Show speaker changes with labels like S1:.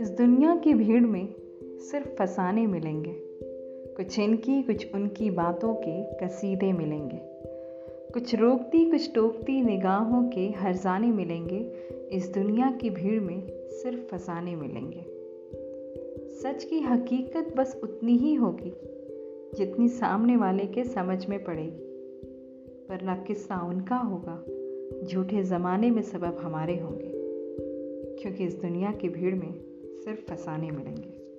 S1: इस दुनिया की भीड़ में सिर्फ़ फसाने मिलेंगे। कुछ इनकी, कुछ उनकी बातों के कसीदे मिलेंगे। कुछ रोकती, कुछ टोकती निगाहों के हरजाने मिलेंगे। इस दुनिया की भीड़ में सिर्फ़ फसाने मिलेंगे। सच की हकीकत बस उतनी ही होगी, जितनी सामने वाले के समझ में पड़ेगी। वरना किस्सा उनका होगा, झूठे ज़माने में सबब हमारे होंगे। क्योंकि इस दुनिया की भीड़ में सिर्फ़ फसाने मिलेंगे।